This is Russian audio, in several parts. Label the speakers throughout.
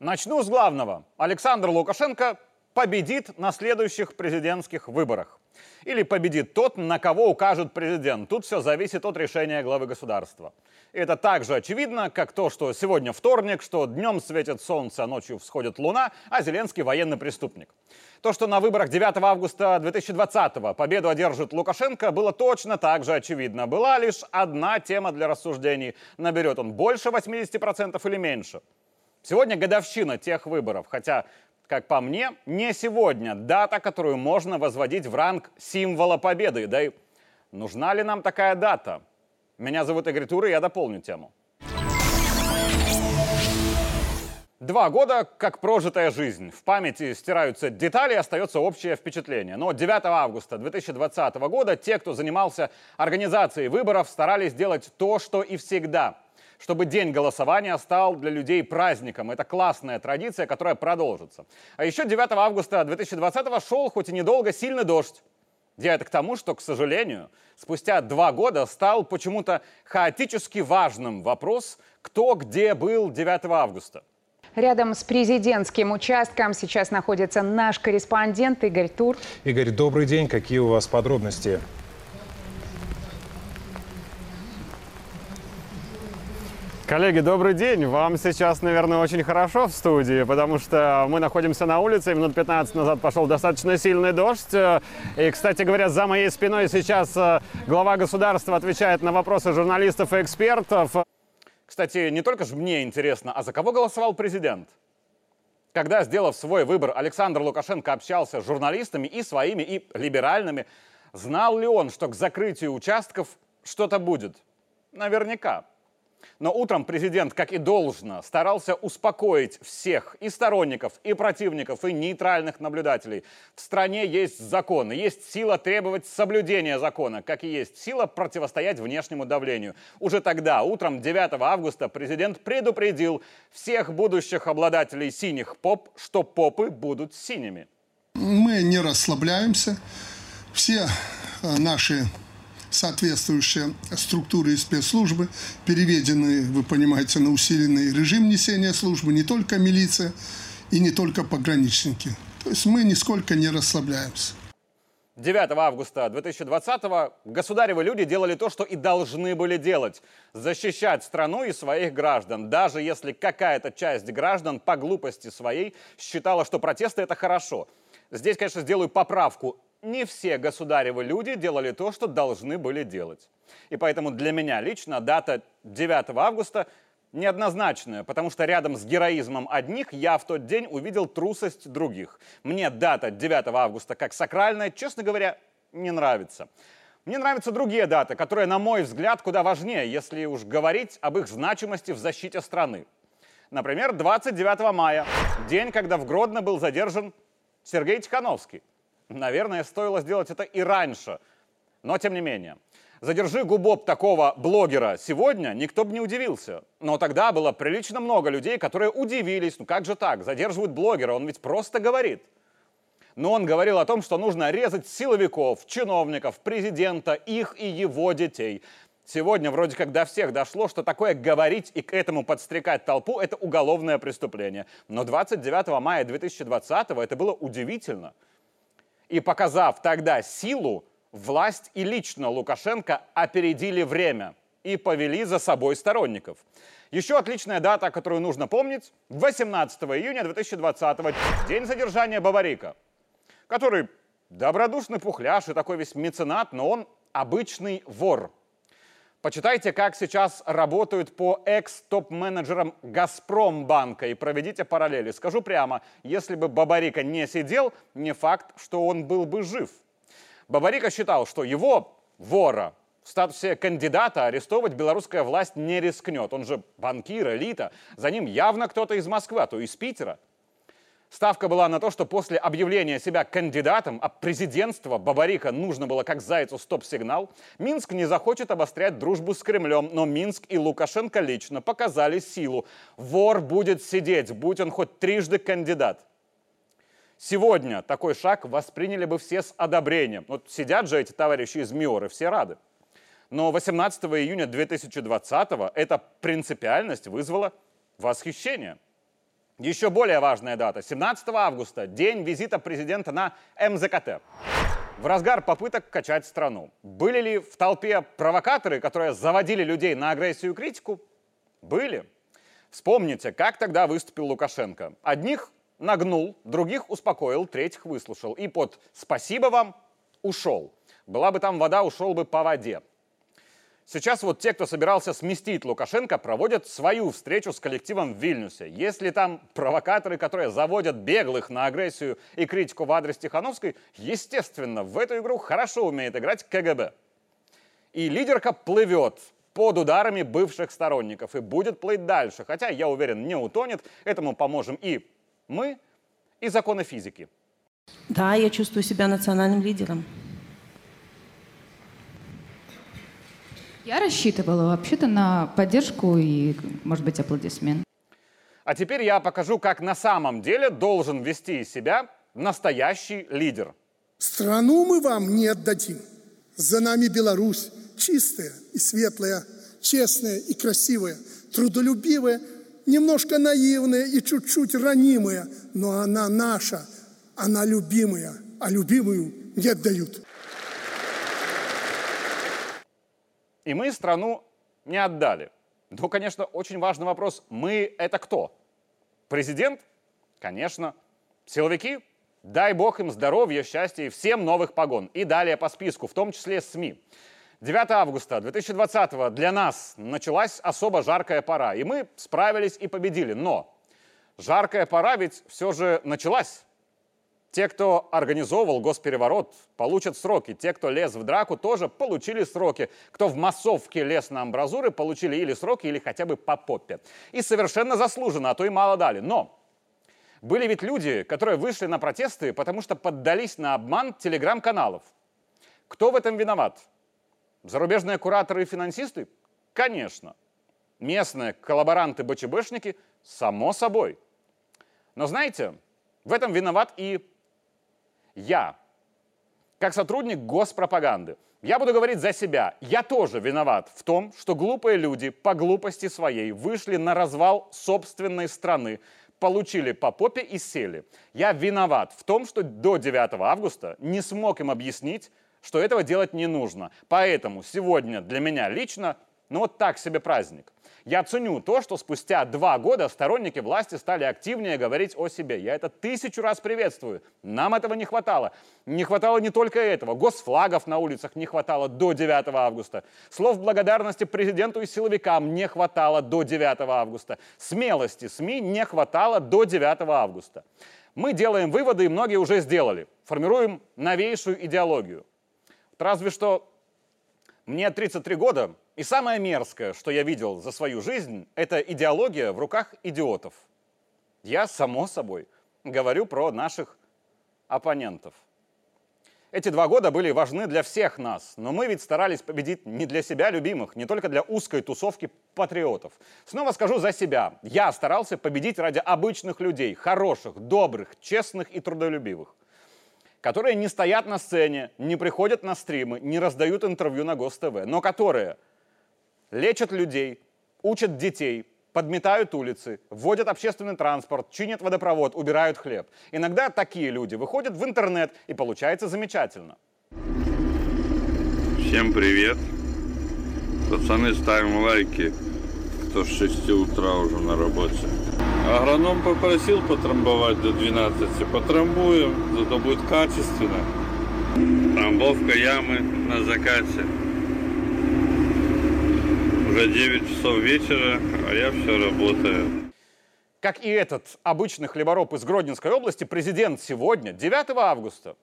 Speaker 1: Начну с главного. Александр Лукашенко победит на следующих президентских выборах. Или победит тот, на кого укажет президент. Тут все зависит от решения главы государства. Это так же очевидно, как то, что сегодня вторник, что днем светит солнце, а ночью всходит луна, а Зеленский военный преступник. То, что на выборах 9 августа 2020-го победу одержит Лукашенко, было точно так же очевидно. Была лишь одна тема для рассуждений. Наберет он больше 80% или меньше. Сегодня годовщина тех выборов, хотя, как по мне, не сегодня дата, которую можно возводить в ранг символа победы. Да и нужна ли нам такая дата? Меня зовут Игорь Тур, и я дополню тему. Два года как прожитая жизнь. В памяти стираются детали, остается общее впечатление. Но 9 августа 2020 года те, кто занимался организацией выборов, старались сделать то, что и всегда – чтобы день голосования стал для людей праздником. Это классная традиция, которая продолжится. А еще 9 августа 2020 шел, хоть и недолго, сильный дождь. Я это к тому, что, к сожалению, спустя два года стал почему-то хаотически важным вопрос, кто где был 9 августа.
Speaker 2: Рядом с президентским участком сейчас находится наш корреспондент Игорь Тур.
Speaker 3: Игорь, добрый день. Какие у вас подробности?
Speaker 1: Коллеги, добрый день. Вам сейчас, наверное, очень хорошо в студии, потому что мы находимся на улице, минут 15 назад пошел достаточно сильный дождь. И, кстати говоря, за моей спиной сейчас э, глава государства отвечает на вопросы журналистов и экспертов. Кстати, не только же мне интересно, а за кого голосовал президент? Когда, сделав свой выбор, Александр Лукашенко общался с журналистами и своими, и либеральными, знал ли он, что к закрытию участков что-то будет? Наверняка. Но утром президент, как и должно, старался успокоить всех, и сторонников, и противников, и нейтральных наблюдателей. В стране есть законы, есть сила требовать соблюдения закона, как и есть сила противостоять внешнему давлению. Уже тогда, утром 9 августа, президент предупредил всех будущих обладателей синих поп, что попы будут синими.
Speaker 4: Мы не расслабляемся. Все э, наши соответствующие структуры и спецслужбы, переведены, вы понимаете, на усиленный режим несения службы, не только милиция и не только пограничники. То есть мы нисколько не расслабляемся.
Speaker 1: 9 августа 2020-го государевы люди делали то, что и должны были делать. Защищать страну и своих граждан. Даже если какая-то часть граждан по глупости своей считала, что протесты это хорошо. Здесь, конечно, сделаю поправку не все государевы люди делали то, что должны были делать. И поэтому для меня лично дата 9 августа неоднозначная, потому что рядом с героизмом одних я в тот день увидел трусость других. Мне дата 9 августа как сакральная, честно говоря, не нравится. Мне нравятся другие даты, которые, на мой взгляд, куда важнее, если уж говорить об их значимости в защите страны. Например, 29 мая, день, когда в Гродно был задержан Сергей Тихановский. Наверное, стоило сделать это и раньше. Но тем не менее. Задержи губоп такого блогера сегодня, никто бы не удивился. Но тогда было прилично много людей, которые удивились. Ну как же так? Задерживают блогера, он ведь просто говорит. Но он говорил о том, что нужно резать силовиков, чиновников, президента, их и его детей. Сегодня вроде как до всех дошло, что такое говорить и к этому подстрекать толпу – это уголовное преступление. Но 29 мая 2020 это было удивительно – и показав тогда силу, власть и лично Лукашенко опередили время и повели за собой сторонников. Еще отличная дата, которую нужно помнить, 18 июня 2020 день задержания Баварика, который добродушный пухляш и такой весь меценат, но он обычный вор – Почитайте, как сейчас работают по экс-топ-менеджерам «Газпромбанка» и проведите параллели. Скажу прямо, если бы Бабарика не сидел, не факт, что он был бы жив. Бабарика считал, что его, вора, в статусе кандидата арестовывать белорусская власть не рискнет. Он же банкир, элита. За ним явно кто-то из Москвы, а то из Питера. Ставка была на то, что после объявления себя кандидатом, а президентство Бабарика нужно было как зайцу стоп-сигнал, Минск не захочет обострять дружбу с Кремлем, но Минск и Лукашенко лично показали силу. Вор будет сидеть, будь он хоть трижды кандидат. Сегодня такой шаг восприняли бы все с одобрением. Вот сидят же эти товарищи из МИОРы, все рады. Но 18 июня 2020 эта принципиальность вызвала восхищение – Еще более важная дата. 17 августа, день визита президента на МЗКТ. В разгар попыток качать страну. Были ли в толпе провокаторы, которые заводили людей на агрессию и критику? Были. Вспомните, как тогда выступил Лукашенко. Одних нагнул, других успокоил, третьих выслушал. И под «спасибо вам» ушел. Была бы там вода, ушел бы по воде. Сейчас вот те, кто собирался сместить Лукашенко, проводят свою встречу с коллективом в Вильнюсе. Если там провокаторы, которые заводят беглых на агрессию и критику в адрес Тихановской, естественно, в эту игру хорошо умеет играть КГБ. И лидерка плывет под ударами бывших сторонников и будет плыть дальше. Хотя, я уверен, не утонет. Этому поможем и мы, и законы физики.
Speaker 5: Да, я чувствую себя национальным лидером.
Speaker 6: Я рассчитывала вообще-то на поддержку и, может быть, аплодисмент.
Speaker 1: А теперь я покажу, как на самом деле должен вести себя настоящий лидер.
Speaker 7: Страну мы вам не отдадим. За нами Беларусь, чистая и светлая, честная и красивая, трудолюбивая, немножко наивная и чуть-чуть ранимая, но она наша, она любимая, а любимую не отдают.
Speaker 1: И мы страну не отдали. Но, конечно, очень важный вопрос. Мы — это кто? Президент? Конечно. Силовики? Дай бог им здоровья, счастья и всем новых погон. И далее по списку, в том числе СМИ. 9 августа 2020 для нас началась особо жаркая пора. И мы справились и победили. Но жаркая пора ведь все же началась. Те, кто организовывал госпереворот, получат сроки. Те, кто лез в драку, тоже получили сроки. Кто в массовке лез на амбразуры, получили или сроки, или хотя бы по попе. И совершенно заслуженно, а то и мало дали. Но были ведь люди, которые вышли на протесты, потому что поддались на обман телеграм-каналов. Кто в этом виноват? Зарубежные кураторы и финансисты? Конечно. Местные коллаборанты-БЧБшники? Само собой. Но знаете, в этом виноват и я, как сотрудник госпропаганды, я буду говорить за себя. Я тоже виноват в том, что глупые люди по глупости своей вышли на развал собственной страны, получили по попе и сели. Я виноват в том, что до 9 августа не смог им объяснить, что этого делать не нужно. Поэтому сегодня для меня лично, ну вот так себе праздник. Я ценю то, что спустя два года сторонники власти стали активнее говорить о себе. Я это тысячу раз приветствую. Нам этого не хватало. Не хватало не только этого. Госфлагов на улицах не хватало до 9 августа. Слов благодарности президенту и силовикам не хватало до 9 августа. Смелости СМИ не хватало до 9 августа. Мы делаем выводы, и многие уже сделали. Формируем новейшую идеологию. Разве что мне 33 года, и самое мерзкое, что я видел за свою жизнь, это идеология в руках идиотов. Я, само собой, говорю про наших оппонентов. Эти два года были важны для всех нас, но мы ведь старались победить не для себя любимых, не только для узкой тусовки патриотов. Снова скажу за себя. Я старался победить ради обычных людей, хороших, добрых, честных и трудолюбивых которые не стоят на сцене, не приходят на стримы, не раздают интервью на ГосТВ, но которые лечат людей, учат детей, подметают улицы, вводят общественный транспорт, чинят водопровод, убирают хлеб. Иногда такие люди выходят в интернет, и получается замечательно.
Speaker 8: Всем привет. Пацаны, ставим лайки, кто с 6 утра уже на работе. Агроном попросил потрамбовать до 12. Потрамбуем, зато будет качественно. Трамбовка ямы на закате. Уже 9 часов вечера, а я все работаю.
Speaker 1: Как и этот обычный хлебороб из Гродненской области, президент сегодня, 9 августа,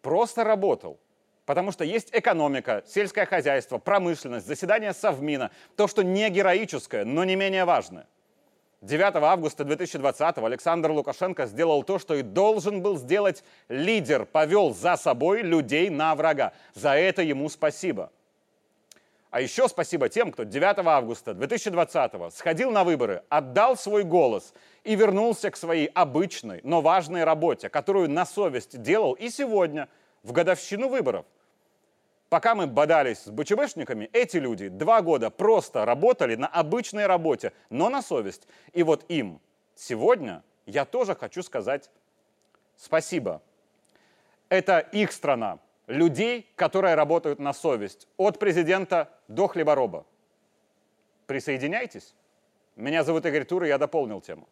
Speaker 1: просто работал. Потому что есть экономика, сельское хозяйство, промышленность, заседание Совмина. То, что не героическое, но не менее важное – 9 августа 2020 Александр Лукашенко сделал то, что и должен был сделать лидер, повел за собой людей на врага. За это ему спасибо. А еще спасибо тем, кто 9 августа 2020 сходил на выборы, отдал свой голос и вернулся к своей обычной, но важной работе, которую на совесть делал и сегодня, в годовщину выборов – Пока мы бодались с БЧБшниками, эти люди два года просто работали на обычной работе, но на совесть. И вот им сегодня я тоже хочу сказать спасибо. Это их страна, людей, которые работают на совесть, от президента до хлебороба. Присоединяйтесь. Меня зовут Игорь Тур, и я дополнил тему.